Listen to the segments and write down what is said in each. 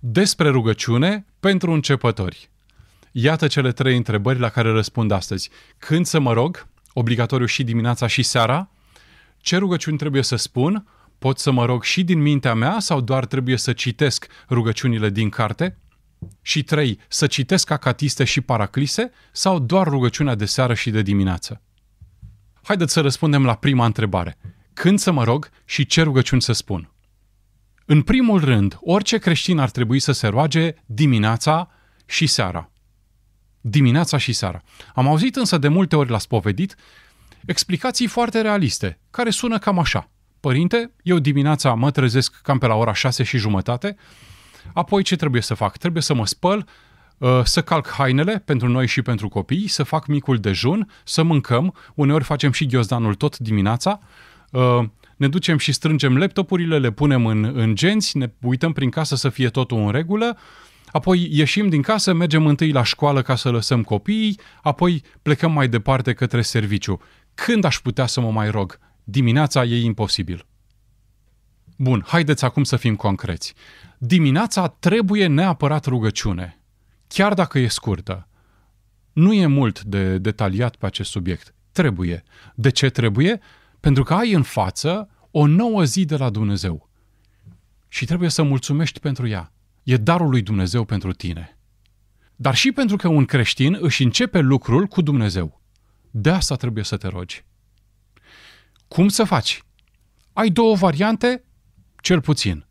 despre rugăciune pentru începători. Iată cele trei întrebări la care răspund astăzi. Când să mă rog? Obligatoriu și dimineața și seara? Ce rugăciuni trebuie să spun? Pot să mă rog și din mintea mea sau doar trebuie să citesc rugăciunile din carte? Și trei, să citesc acatiste și paraclise sau doar rugăciunea de seară și de dimineață? Haideți să răspundem la prima întrebare. Când să mă rog și ce rugăciuni să spun? În primul rând, orice creștin ar trebui să se roage dimineața și seara. Dimineața și seara. Am auzit însă de multe ori la spovedit explicații foarte realiste, care sună cam așa. Părinte, eu dimineața mă trezesc cam pe la ora șase și jumătate, apoi ce trebuie să fac? Trebuie să mă spăl, uh, să calc hainele pentru noi și pentru copii, să fac micul dejun, să mâncăm, uneori facem și ghiozdanul tot dimineața, uh, ne ducem și strângem laptopurile, le punem în, în genți, ne uităm prin casă să fie totul în regulă, apoi ieșim din casă, mergem întâi la școală ca să lăsăm copiii, apoi plecăm mai departe către serviciu. Când aș putea să mă mai rog? Dimineața e imposibil. Bun, haideți acum să fim concreți. Dimineața trebuie neapărat rugăciune, chiar dacă e scurtă. Nu e mult de detaliat pe acest subiect. Trebuie. De ce trebuie? Pentru că ai în față o nouă zi de la Dumnezeu. Și trebuie să mulțumești pentru ea. E darul lui Dumnezeu pentru tine. Dar și pentru că un creștin își începe lucrul cu Dumnezeu. De asta trebuie să te rogi. Cum să faci? Ai două variante, cel puțin.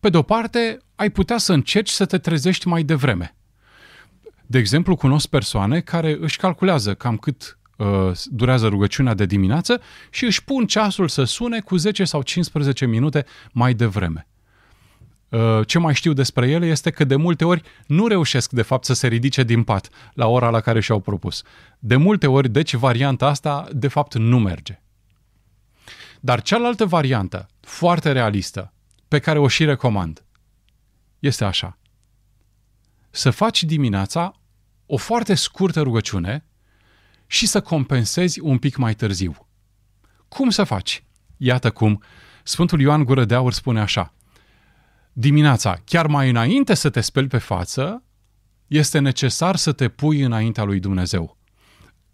Pe de o parte, ai putea să încerci să te trezești mai devreme. De exemplu, cunosc persoane care își calculează cam cât uh, durează rugăciunea de dimineață și își pun ceasul să sune cu 10 sau 15 minute mai devreme. Uh, ce mai știu despre ele este că de multe ori nu reușesc de fapt să se ridice din pat la ora la care și-au propus. De multe ori, deci, varianta asta de fapt nu merge. Dar cealaltă variantă, foarte realistă, pe care o și recomand, este așa. Să faci dimineața o foarte scurtă rugăciune și să compensezi un pic mai târziu. Cum să faci? Iată cum Sfântul Ioan Gură de Aur spune așa. Dimineața, chiar mai înainte să te speli pe față, este necesar să te pui înaintea lui Dumnezeu.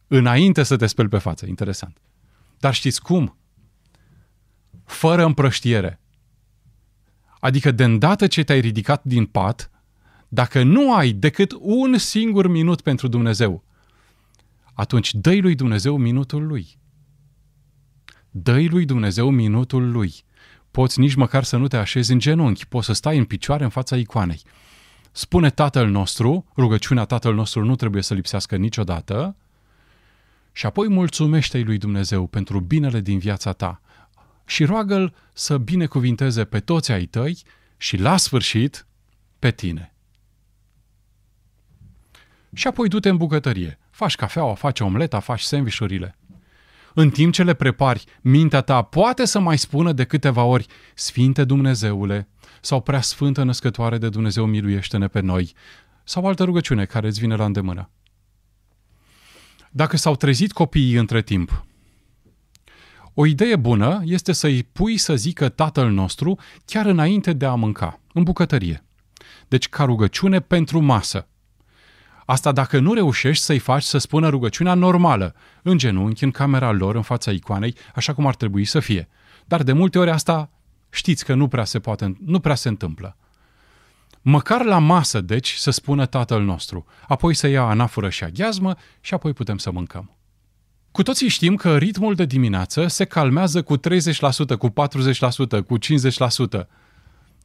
Înainte să te speli pe față. Interesant. Dar știți cum? Fără împrăștiere. Adică de îndată ce te-ai ridicat din pat, dacă nu ai decât un singur minut pentru Dumnezeu, atunci dă lui Dumnezeu minutul lui. dă lui Dumnezeu minutul lui. Poți nici măcar să nu te așezi în genunchi, poți să stai în picioare în fața icoanei. Spune Tatăl nostru, rugăciunea Tatăl nostru nu trebuie să lipsească niciodată, și apoi mulțumește-i lui Dumnezeu pentru binele din viața ta și roagă-l să binecuvinteze pe toți ai tăi și la sfârșit pe tine. Și apoi du-te în bucătărie. Faci cafeaua, faci omleta, faci sandvișurile. În timp ce le prepari, mintea ta poate să mai spună de câteva ori Sfinte Dumnezeule sau Prea Sfântă Născătoare de Dumnezeu miluiește-ne pe noi sau altă rugăciune care îți vine la îndemână. Dacă s-au trezit copiii între timp, o idee bună este să-i pui să zică Tatăl nostru chiar înainte de a mânca, în bucătărie. Deci ca rugăciune pentru masă. Asta dacă nu reușești să-i faci să spună rugăciunea normală, în genunchi, în camera lor, în fața icoanei, așa cum ar trebui să fie. Dar de multe ori asta știți că nu prea se poate, nu prea se întâmplă. Măcar la masă, deci, să spună Tatăl nostru, apoi să ia anafură și aghiazmă și apoi putem să mâncăm. Cu toții știm că ritmul de dimineață se calmează cu 30%, cu 40%, cu 50%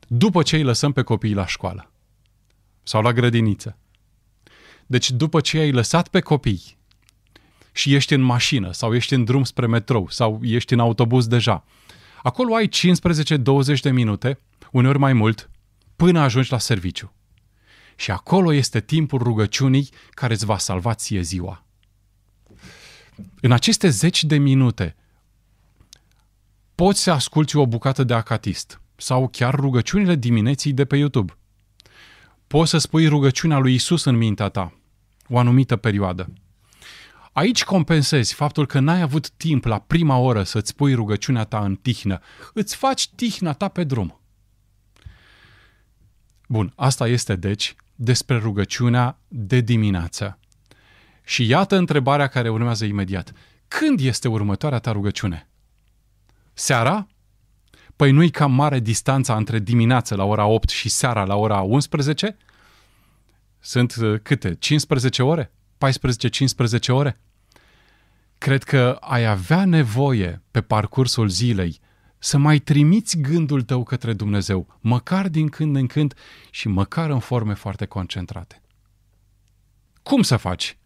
după ce îi lăsăm pe copiii la școală sau la grădiniță. Deci după ce ai lăsat pe copii și ești în mașină sau ești în drum spre metrou sau ești în autobuz deja, acolo ai 15-20 de minute, uneori mai mult, până ajungi la serviciu. Și acolo este timpul rugăciunii care îți va salva ție ziua. În aceste zeci de minute poți să asculti o bucată de acatist sau chiar rugăciunile dimineții de pe YouTube. Poți să spui rugăciunea lui Isus în mintea ta, o anumită perioadă. Aici compensezi faptul că n-ai avut timp la prima oră să-ți pui rugăciunea ta în tihnă. Îți faci tihna ta pe drum. Bun, asta este deci despre rugăciunea de dimineață. Și iată întrebarea care urmează imediat. Când este următoarea ta rugăciune? Seara? Păi nu-i cam mare distanța între dimineață la ora 8 și seara la ora 11? Sunt uh, câte? 15 ore? 14-15 ore? Cred că ai avea nevoie pe parcursul zilei să mai trimiți gândul tău către Dumnezeu, măcar din când în când și măcar în forme foarte concentrate. Cum să faci?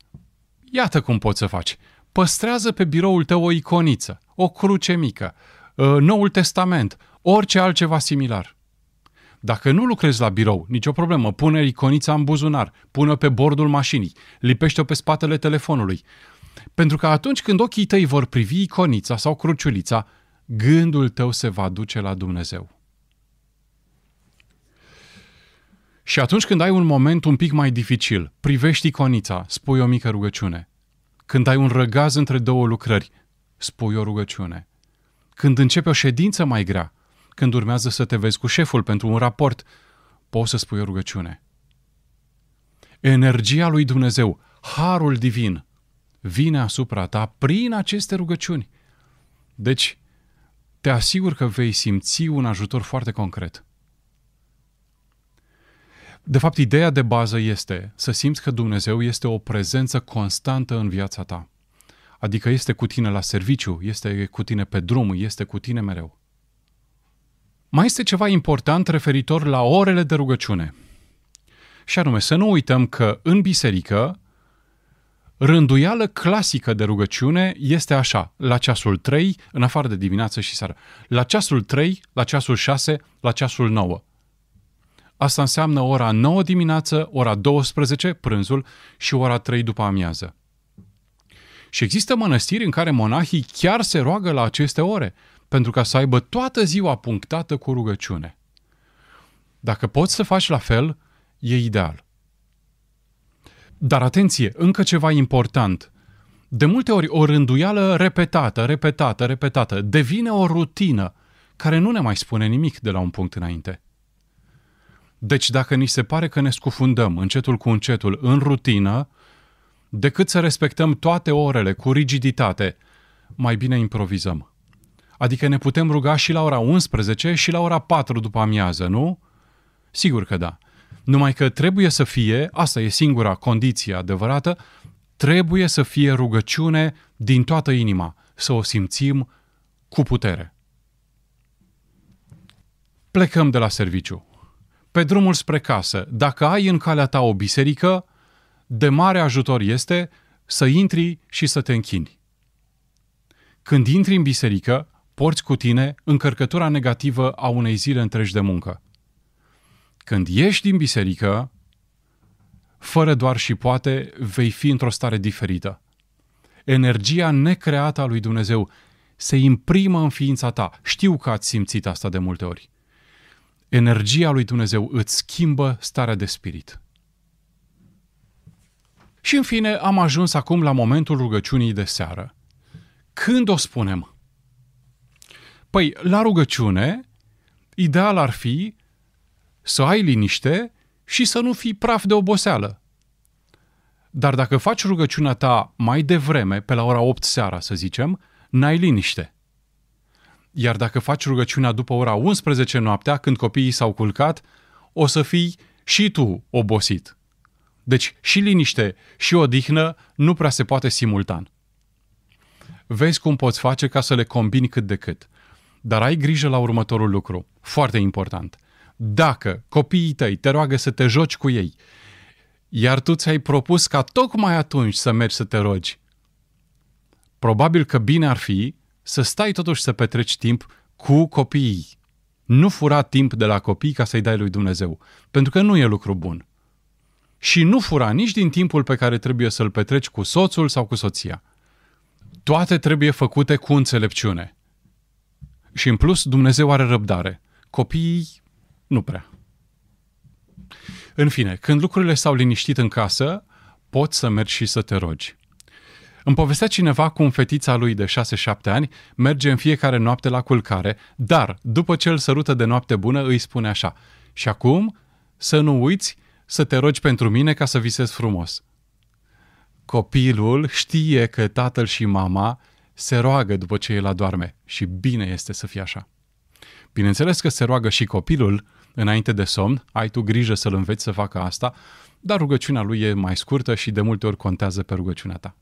Iată cum poți să faci. Păstrează pe biroul tău o iconiță, o cruce mică, ă, Noul Testament, orice altceva similar. Dacă nu lucrezi la birou, nicio problemă, pune iconița în buzunar, pune-o pe bordul mașinii, lipește-o pe spatele telefonului. Pentru că atunci când ochii tăi vor privi iconița sau cruciulița, gândul tău se va duce la Dumnezeu. Și atunci când ai un moment un pic mai dificil, privești iconița, spui o mică rugăciune. Când ai un răgaz între două lucrări, spui o rugăciune. Când începe o ședință mai grea, când urmează să te vezi cu șeful pentru un raport, poți să spui o rugăciune. Energia lui Dumnezeu, harul divin, vine asupra ta prin aceste rugăciuni. Deci, te asigur că vei simți un ajutor foarte concret. De fapt, ideea de bază este să simți că Dumnezeu este o prezență constantă în viața ta. Adică este cu tine la serviciu, este cu tine pe drum, este cu tine mereu. Mai este ceva important referitor la orele de rugăciune. Și anume, să nu uităm că în biserică, rânduială clasică de rugăciune este așa, la ceasul 3, în afară de dimineață și seara, la ceasul 3, la ceasul 6, la ceasul 9. Asta înseamnă ora 9 dimineață, ora 12, prânzul, și ora 3 după amiază. Și există mănăstiri în care monahii chiar se roagă la aceste ore, pentru ca să aibă toată ziua punctată cu rugăciune. Dacă poți să faci la fel, e ideal. Dar atenție, încă ceva important. De multe ori o rânduială repetată, repetată, repetată devine o rutină care nu ne mai spune nimic de la un punct înainte. Deci dacă ni se pare că ne scufundăm încetul cu încetul în rutină, decât să respectăm toate orele cu rigiditate, mai bine improvizăm. Adică ne putem ruga și la ora 11 și la ora 4 după amiază, nu? Sigur că da. Numai că trebuie să fie, asta e singura condiție adevărată, trebuie să fie rugăciune din toată inima, să o simțim cu putere. Plecăm de la serviciu. Pe drumul spre casă, dacă ai în calea ta o biserică, de mare ajutor este să intri și să te închini. Când intri în biserică, porți cu tine încărcătura negativă a unei zile întregi de muncă. Când ieși din biserică, fără doar și poate, vei fi într-o stare diferită. Energia necreată a lui Dumnezeu se imprimă în ființa ta. Știu că ați simțit asta de multe ori. Energia lui Dumnezeu îți schimbă starea de spirit. Și în fine am ajuns acum la momentul rugăciunii de seară. Când o spunem? Păi, la rugăciune, ideal ar fi să ai liniște și să nu fii praf de oboseală. Dar dacă faci rugăciunea ta mai devreme, pe la ora 8 seara, să zicem, n-ai liniște. Iar dacă faci rugăciunea după ora 11 noaptea, când copiii s-au culcat, o să fii și tu obosit. Deci și liniște și odihnă nu prea se poate simultan. Vezi cum poți face ca să le combini cât de cât. Dar ai grijă la următorul lucru, foarte important. Dacă copiii tăi te roagă să te joci cu ei, iar tu ți-ai propus ca tocmai atunci să mergi să te rogi, probabil că bine ar fi să stai totuși să petreci timp cu copiii. Nu fura timp de la copii ca să-i dai lui Dumnezeu, pentru că nu e lucru bun. Și nu fura nici din timpul pe care trebuie să-l petreci cu soțul sau cu soția. Toate trebuie făcute cu înțelepciune. Și în plus, Dumnezeu are răbdare. Copiii, nu prea. În fine, când lucrurile s-au liniștit în casă, poți să mergi și să te rogi. Îmi povestea cineva cum fetița lui de 6-7 ani merge în fiecare noapte la culcare, dar după ce îl sărută de noapte bună îi spune așa, și acum să nu uiți să te rogi pentru mine ca să visezi frumos. Copilul știe că tatăl și mama se roagă după ce el adorme și bine este să fie așa. Bineînțeles că se roagă și copilul înainte de somn, ai tu grijă să-l înveți să facă asta, dar rugăciunea lui e mai scurtă și de multe ori contează pe rugăciunea ta.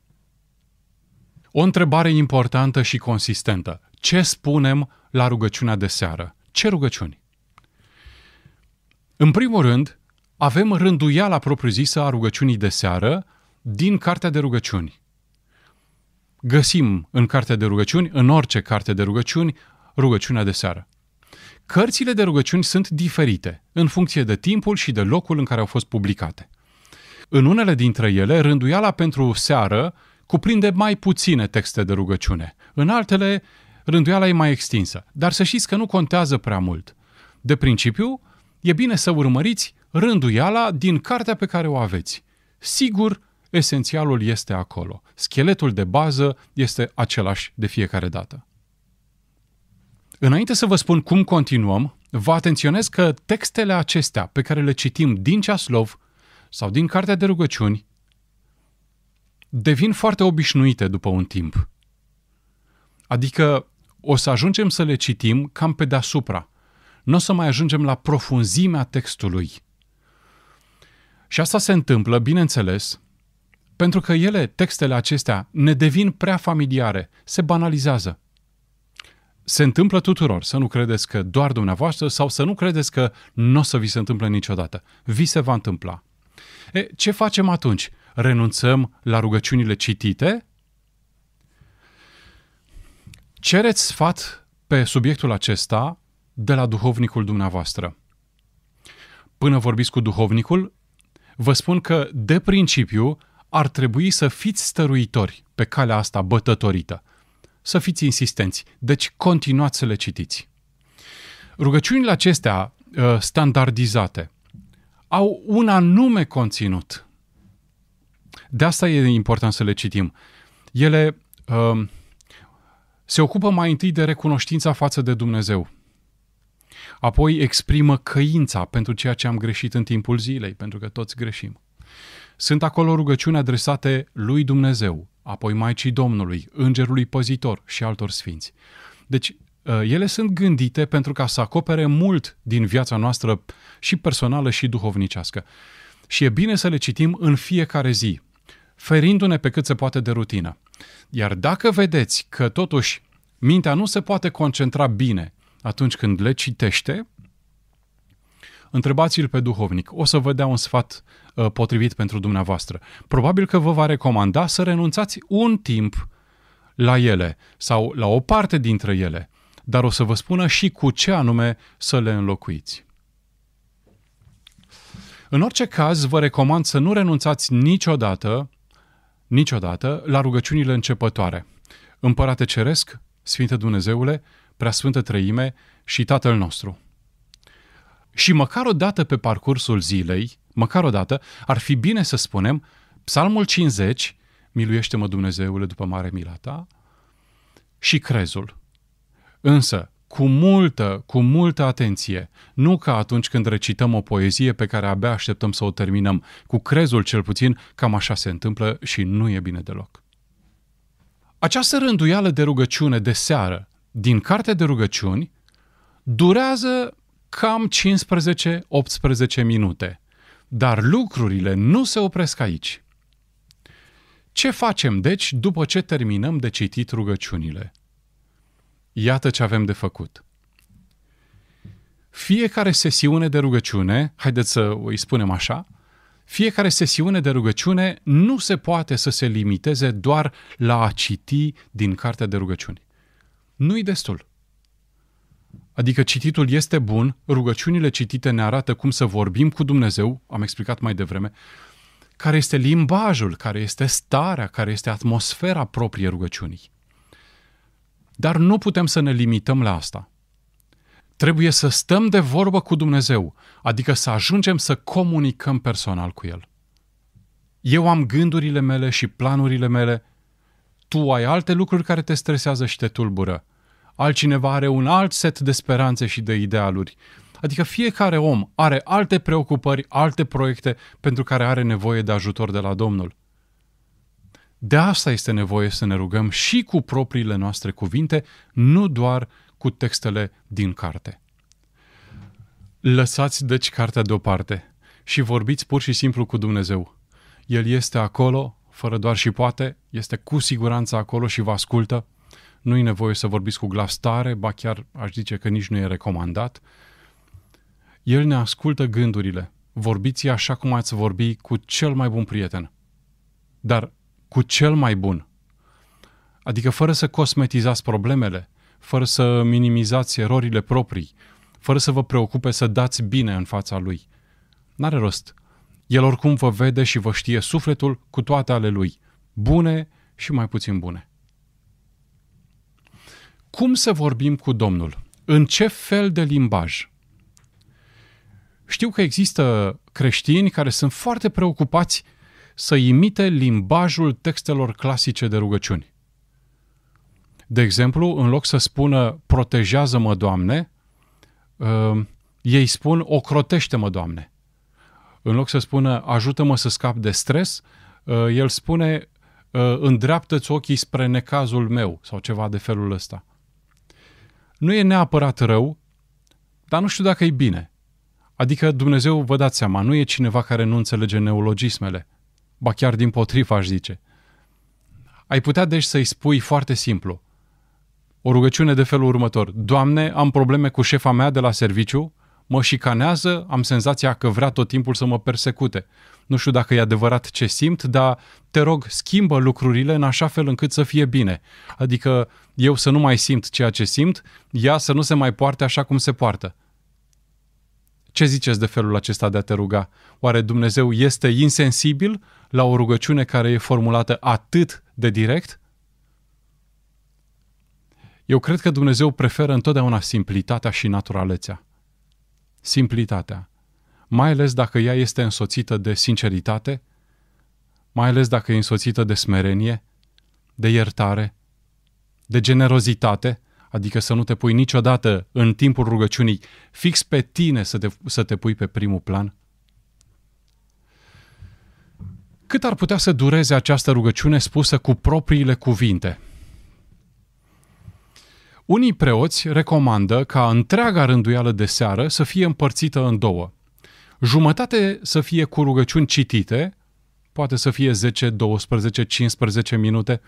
O întrebare importantă și consistentă. Ce spunem la rugăciunea de seară? Ce rugăciuni? În primul rând, avem rânduiala propriu-zisă a rugăciunii de seară din Cartea de Rugăciuni. Găsim în Cartea de Rugăciuni, în orice carte de rugăciuni, rugăciunea de seară. Cărțile de rugăciuni sunt diferite, în funcție de timpul și de locul în care au fost publicate. În unele dintre ele, rânduiala pentru seară cuprinde mai puține texte de rugăciune. În altele, rânduiala e mai extinsă. Dar să știți că nu contează prea mult. De principiu, e bine să urmăriți rânduiala din cartea pe care o aveți. Sigur, esențialul este acolo. Scheletul de bază este același de fiecare dată. Înainte să vă spun cum continuăm, vă atenționez că textele acestea pe care le citim din Ceaslov sau din Cartea de rugăciuni devin foarte obișnuite după un timp. Adică o să ajungem să le citim cam pe deasupra. Nu o să mai ajungem la profunzimea textului. Și asta se întâmplă, bineînțeles, pentru că ele, textele acestea, ne devin prea familiare, se banalizează. Se întâmplă tuturor, să nu credeți că doar dumneavoastră sau să nu credeți că nu o să vi se întâmple niciodată. Vi se va întâmpla. E, ce facem atunci? Renunțăm la rugăciunile citite? Cereți sfat pe subiectul acesta de la duhovnicul dumneavoastră. Până vorbiți cu duhovnicul, vă spun că, de principiu, ar trebui să fiți stăruitori pe calea asta bătătorită. Să fiți insistenți. Deci continuați să le citiți. Rugăciunile acestea uh, standardizate au un anume conținut. De asta e important să le citim. Ele uh, se ocupă mai întâi de recunoștința față de Dumnezeu. Apoi exprimă căința pentru ceea ce am greșit în timpul zilei, pentru că toți greșim. Sunt acolo rugăciuni adresate lui Dumnezeu, apoi Maicii Domnului, Îngerului Păzitor și altor sfinți. Deci, ă, ele sunt gândite pentru ca să acopere mult din viața noastră și personală și duhovnicească. Și e bine să le citim în fiecare zi, ferindu-ne pe cât se poate de rutină. Iar dacă vedeți că totuși mintea nu se poate concentra bine atunci când le citește, întrebați-l pe duhovnic. O să vă dea un sfat uh, potrivit pentru dumneavoastră. Probabil că vă va recomanda să renunțați un timp la ele sau la o parte dintre ele, dar o să vă spună și cu ce anume să le înlocuiți. În orice caz, vă recomand să nu renunțați niciodată, niciodată la rugăciunile începătoare. Împărate Ceresc, Sfinte Dumnezeule, Preasfântă Trăime și Tatăl nostru. Și măcar o dată pe parcursul zilei, măcar o dată, ar fi bine să spunem Psalmul 50, Miluiește-mă Dumnezeule după mare mila ta, și crezul. Însă, cu multă, cu multă atenție, nu ca atunci când recităm o poezie pe care abia așteptăm să o terminăm. Cu crezul cel puțin, cam așa se întâmplă și nu e bine deloc. Această rânduială de rugăciune de seară din cartea de rugăciuni durează cam 15-18 minute. Dar lucrurile nu se opresc aici. Ce facem, deci, după ce terminăm de citit rugăciunile? Iată ce avem de făcut. Fiecare sesiune de rugăciune, haideți să îi spunem așa, fiecare sesiune de rugăciune nu se poate să se limiteze doar la a citi din cartea de rugăciuni. Nu-i destul. Adică cititul este bun, rugăciunile citite ne arată cum să vorbim cu Dumnezeu, am explicat mai devreme, care este limbajul, care este starea, care este atmosfera proprie rugăciunii. Dar nu putem să ne limităm la asta. Trebuie să stăm de vorbă cu Dumnezeu, adică să ajungem să comunicăm personal cu El. Eu am gândurile mele și planurile mele, tu ai alte lucruri care te stresează și te tulbură altcineva are un alt set de speranțe și de idealuri, Adică fiecare om are alte preocupări, alte proiecte pentru care are nevoie de ajutor de la Domnul. De asta este nevoie să ne rugăm și cu propriile noastre cuvinte, nu doar cu textele din carte. Lăsați deci cartea deoparte și vorbiți pur și simplu cu Dumnezeu. El este acolo, fără doar și poate, este cu siguranță acolo și vă ascultă. Nu e nevoie să vorbiți cu glas tare, ba chiar aș zice că nici nu e recomandat. El ne ascultă gândurile. Vorbiți așa cum ați vorbi cu cel mai bun prieten. Dar cu cel mai bun. Adică fără să cosmetizați problemele, fără să minimizați erorile proprii, fără să vă preocupe să dați bine în fața lui. N-are rost. El oricum vă vede și vă știe sufletul cu toate ale lui, bune și mai puțin bune. Cum să vorbim cu Domnul? În ce fel de limbaj? Știu că există creștini care sunt foarte preocupați să imite limbajul textelor clasice de rugăciuni. De exemplu, în loc să spună protejează-mă, Doamne, uh, ei spun ocrotește-mă, Doamne. În loc să spună ajută-mă să scap de stres, uh, el spune uh, îndreaptă-ți ochii spre necazul meu sau ceva de felul ăsta. Nu e neapărat rău, dar nu știu dacă e bine. Adică Dumnezeu, vă dați seama, nu e cineva care nu înțelege neologismele. Ba chiar din potrivă, aș zice. Ai putea deci să-i spui foarte simplu. O rugăciune de felul următor. Doamne, am probleme cu șefa mea de la serviciu, mă șicanează, am senzația că vrea tot timpul să mă persecute. Nu știu dacă e adevărat ce simt, dar te rog, schimbă lucrurile în așa fel încât să fie bine. Adică eu să nu mai simt ceea ce simt, ea să nu se mai poarte așa cum se poartă. Ce ziceți de felul acesta de a te ruga? Oare Dumnezeu este insensibil la o rugăciune care e formulată atât de direct? Eu cred că Dumnezeu preferă întotdeauna simplitatea și naturalețea. Simplitatea. Mai ales dacă ea este însoțită de sinceritate, mai ales dacă e însoțită de smerenie, de iertare, de generozitate, adică să nu te pui niciodată în timpul rugăciunii fix pe tine să te, să te pui pe primul plan? Cât ar putea să dureze această rugăciune spusă cu propriile cuvinte? Unii preoți recomandă ca întreaga rânduială de seară să fie împărțită în două. Jumătate să fie cu rugăciuni citite, poate să fie 10, 12, 15 minute,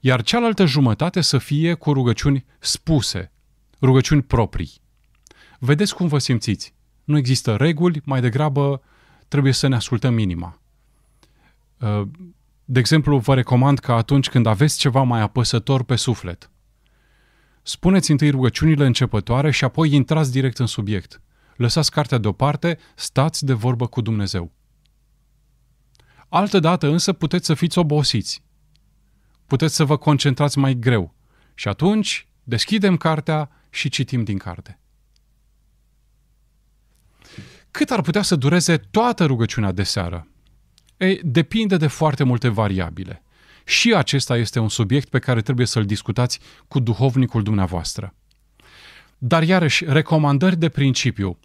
iar cealaltă jumătate să fie cu rugăciuni spuse, rugăciuni proprii. Vedeți cum vă simțiți. Nu există reguli, mai degrabă trebuie să ne ascultăm inima. Uh, de exemplu, vă recomand că atunci când aveți ceva mai apăsător pe suflet, spuneți întâi rugăciunile începătoare și apoi intrați direct în subiect. Lăsați cartea deoparte, stați de vorbă cu Dumnezeu. Altă dată însă puteți să fiți obosiți puteți să vă concentrați mai greu. Și atunci deschidem cartea și citim din carte. Cât ar putea să dureze toată rugăciunea de seară? Ei, depinde de foarte multe variabile. Și acesta este un subiect pe care trebuie să-l discutați cu duhovnicul dumneavoastră. Dar iarăși, recomandări de principiu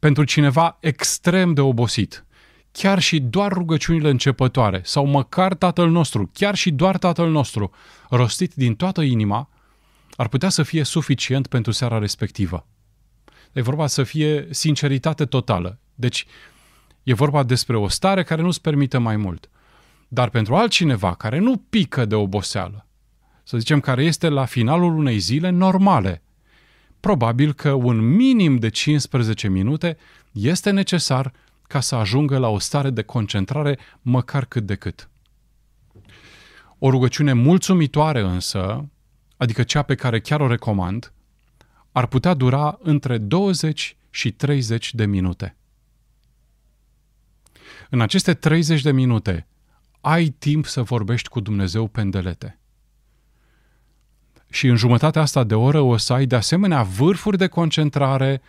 pentru cineva extrem de obosit – chiar și doar rugăciunile începătoare sau măcar Tatăl nostru, chiar și doar Tatăl nostru, rostit din toată inima, ar putea să fie suficient pentru seara respectivă. E vorba să fie sinceritate totală. Deci, e vorba despre o stare care nu-ți permite mai mult. Dar pentru altcineva care nu pică de oboseală, să zicem care este la finalul unei zile normale, probabil că un minim de 15 minute este necesar ca să ajungă la o stare de concentrare măcar cât de cât. O rugăciune mulțumitoare însă, adică cea pe care chiar o recomand, ar putea dura între 20 și 30 de minute. În aceste 30 de minute ai timp să vorbești cu Dumnezeu pendelete. Și în jumătatea asta de oră o să ai de asemenea vârfuri de concentrare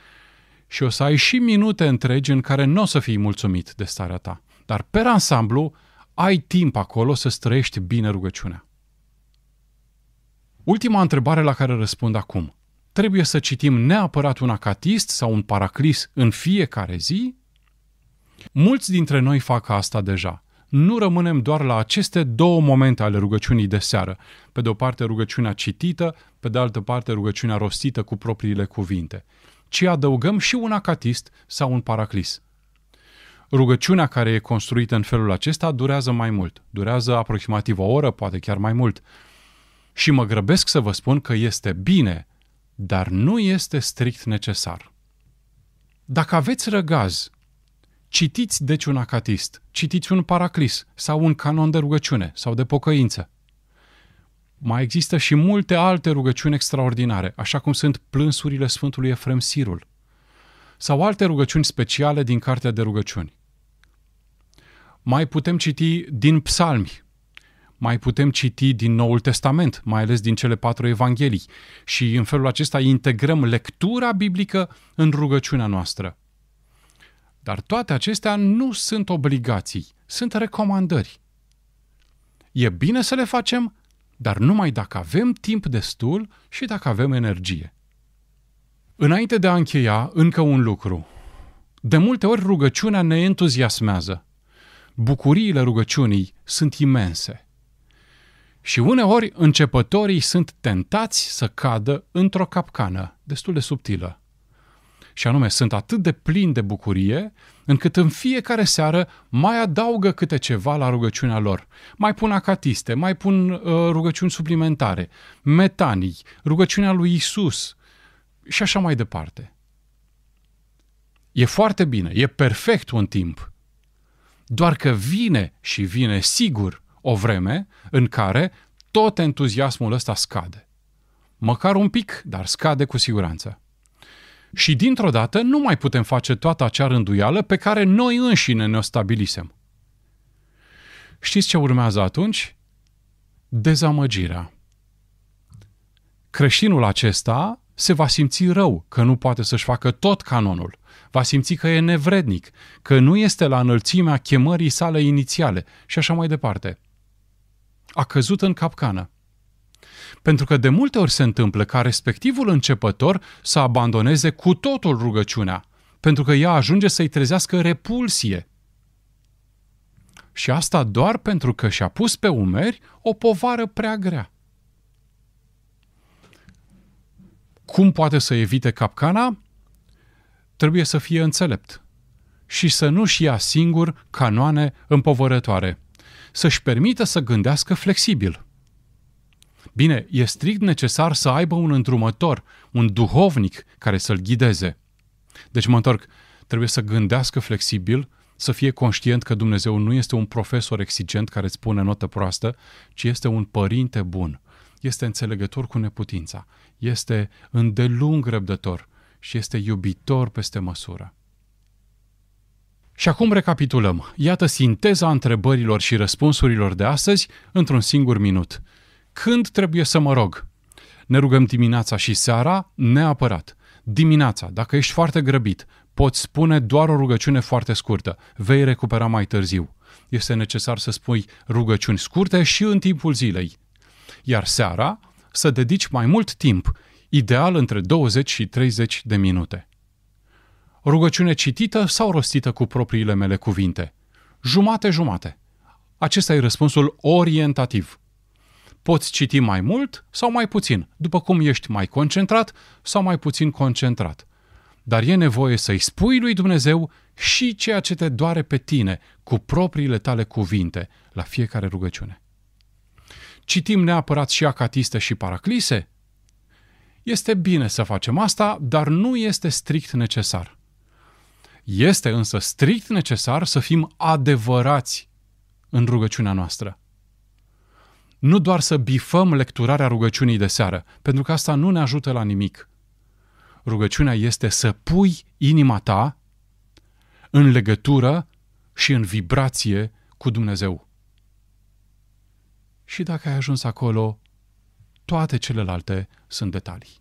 și o să ai și minute întregi în care nu o să fii mulțumit de starea ta. Dar, per ansamblu, ai timp acolo să străiești bine rugăciunea. Ultima întrebare la care răspund acum. trebuie să citim neapărat un acatist sau un paraclis în fiecare zi? Mulți dintre noi fac asta deja. Nu rămânem doar la aceste două momente ale rugăciunii de seară. Pe de o parte rugăciunea citită, pe de altă parte rugăciunea rostită cu propriile cuvinte. Ci adăugăm și un acatist sau un paraclis. Rugăciunea care e construită în felul acesta durează mai mult. Durează aproximativ o oră, poate chiar mai mult. Și mă grăbesc să vă spun că este bine, dar nu este strict necesar. Dacă aveți răgaz, citiți deci un acatist, citiți un paraclis sau un canon de rugăciune sau de pocăință. Mai există și multe alte rugăciuni extraordinare, așa cum sunt plânsurile Sfântului Efrem Sirul sau alte rugăciuni speciale din Cartea de Rugăciuni. Mai putem citi din psalmi, mai putem citi din Noul Testament, mai ales din cele patru evanghelii. Și în felul acesta integrăm lectura biblică în rugăciunea noastră. Dar toate acestea nu sunt obligații, sunt recomandări. E bine să le facem, dar numai dacă avem timp destul și dacă avem energie. Înainte de a încheia, încă un lucru. De multe ori rugăciunea ne entuziasmează. Bucuriile rugăciunii sunt imense. Și uneori începătorii sunt tentați să cadă într-o capcană destul de subtilă. Și anume, sunt atât de plini de bucurie, încât în fiecare seară mai adaugă câte ceva la rugăciunea lor. Mai pun acatiste, mai pun uh, rugăciuni suplimentare, metanii, rugăciunea lui Isus și așa mai departe. E foarte bine, e perfect un timp. Doar că vine și vine sigur o vreme în care tot entuziasmul ăsta scade. Măcar un pic, dar scade cu siguranță. Și dintr-o dată nu mai putem face toată acea rânduială pe care noi înșine ne-o stabilisem. Știți ce urmează atunci? Dezamăgirea. Creștinul acesta se va simți rău că nu poate să-și facă tot canonul. Va simți că e nevrednic, că nu este la înălțimea chemării sale inițiale și așa mai departe a căzut în capcană. Pentru că de multe ori se întâmplă ca respectivul începător să abandoneze cu totul rugăciunea, pentru că ea ajunge să-i trezească repulsie. Și asta doar pentru că și-a pus pe umeri o povară prea grea. Cum poate să evite capcana? Trebuie să fie înțelept și să nu-și ia singur canoane împovărătoare să-și permită să gândească flexibil. Bine, e strict necesar să aibă un îndrumător, un duhovnic care să-l ghideze. Deci mă întorc, trebuie să gândească flexibil, să fie conștient că Dumnezeu nu este un profesor exigent care îți pune notă proastă, ci este un părinte bun. Este înțelegător cu neputința, este îndelung răbdător și este iubitor peste măsură. Și acum recapitulăm. Iată sinteza întrebărilor și răspunsurilor de astăzi într-un singur minut. Când trebuie să mă rog? Ne rugăm dimineața și seara? Neapărat. Dimineața, dacă ești foarte grăbit, poți spune doar o rugăciune foarte scurtă. Vei recupera mai târziu. Este necesar să spui rugăciuni scurte și în timpul zilei. Iar seara, să dedici mai mult timp, ideal între 20 și 30 de minute. Rugăciune citită sau rostită cu propriile mele cuvinte? Jumate-jumate. Acesta e răspunsul orientativ. Poți citi mai mult sau mai puțin, după cum ești mai concentrat sau mai puțin concentrat. Dar e nevoie să-i spui lui Dumnezeu și ceea ce te doare pe tine cu propriile tale cuvinte la fiecare rugăciune. Citim neapărat și acatiste și paraclise? Este bine să facem asta, dar nu este strict necesar. Este însă strict necesar să fim adevărați în rugăciunea noastră. Nu doar să bifăm lecturarea rugăciunii de seară, pentru că asta nu ne ajută la nimic. Rugăciunea este să pui inima ta în legătură și în vibrație cu Dumnezeu. Și dacă ai ajuns acolo, toate celelalte sunt detalii.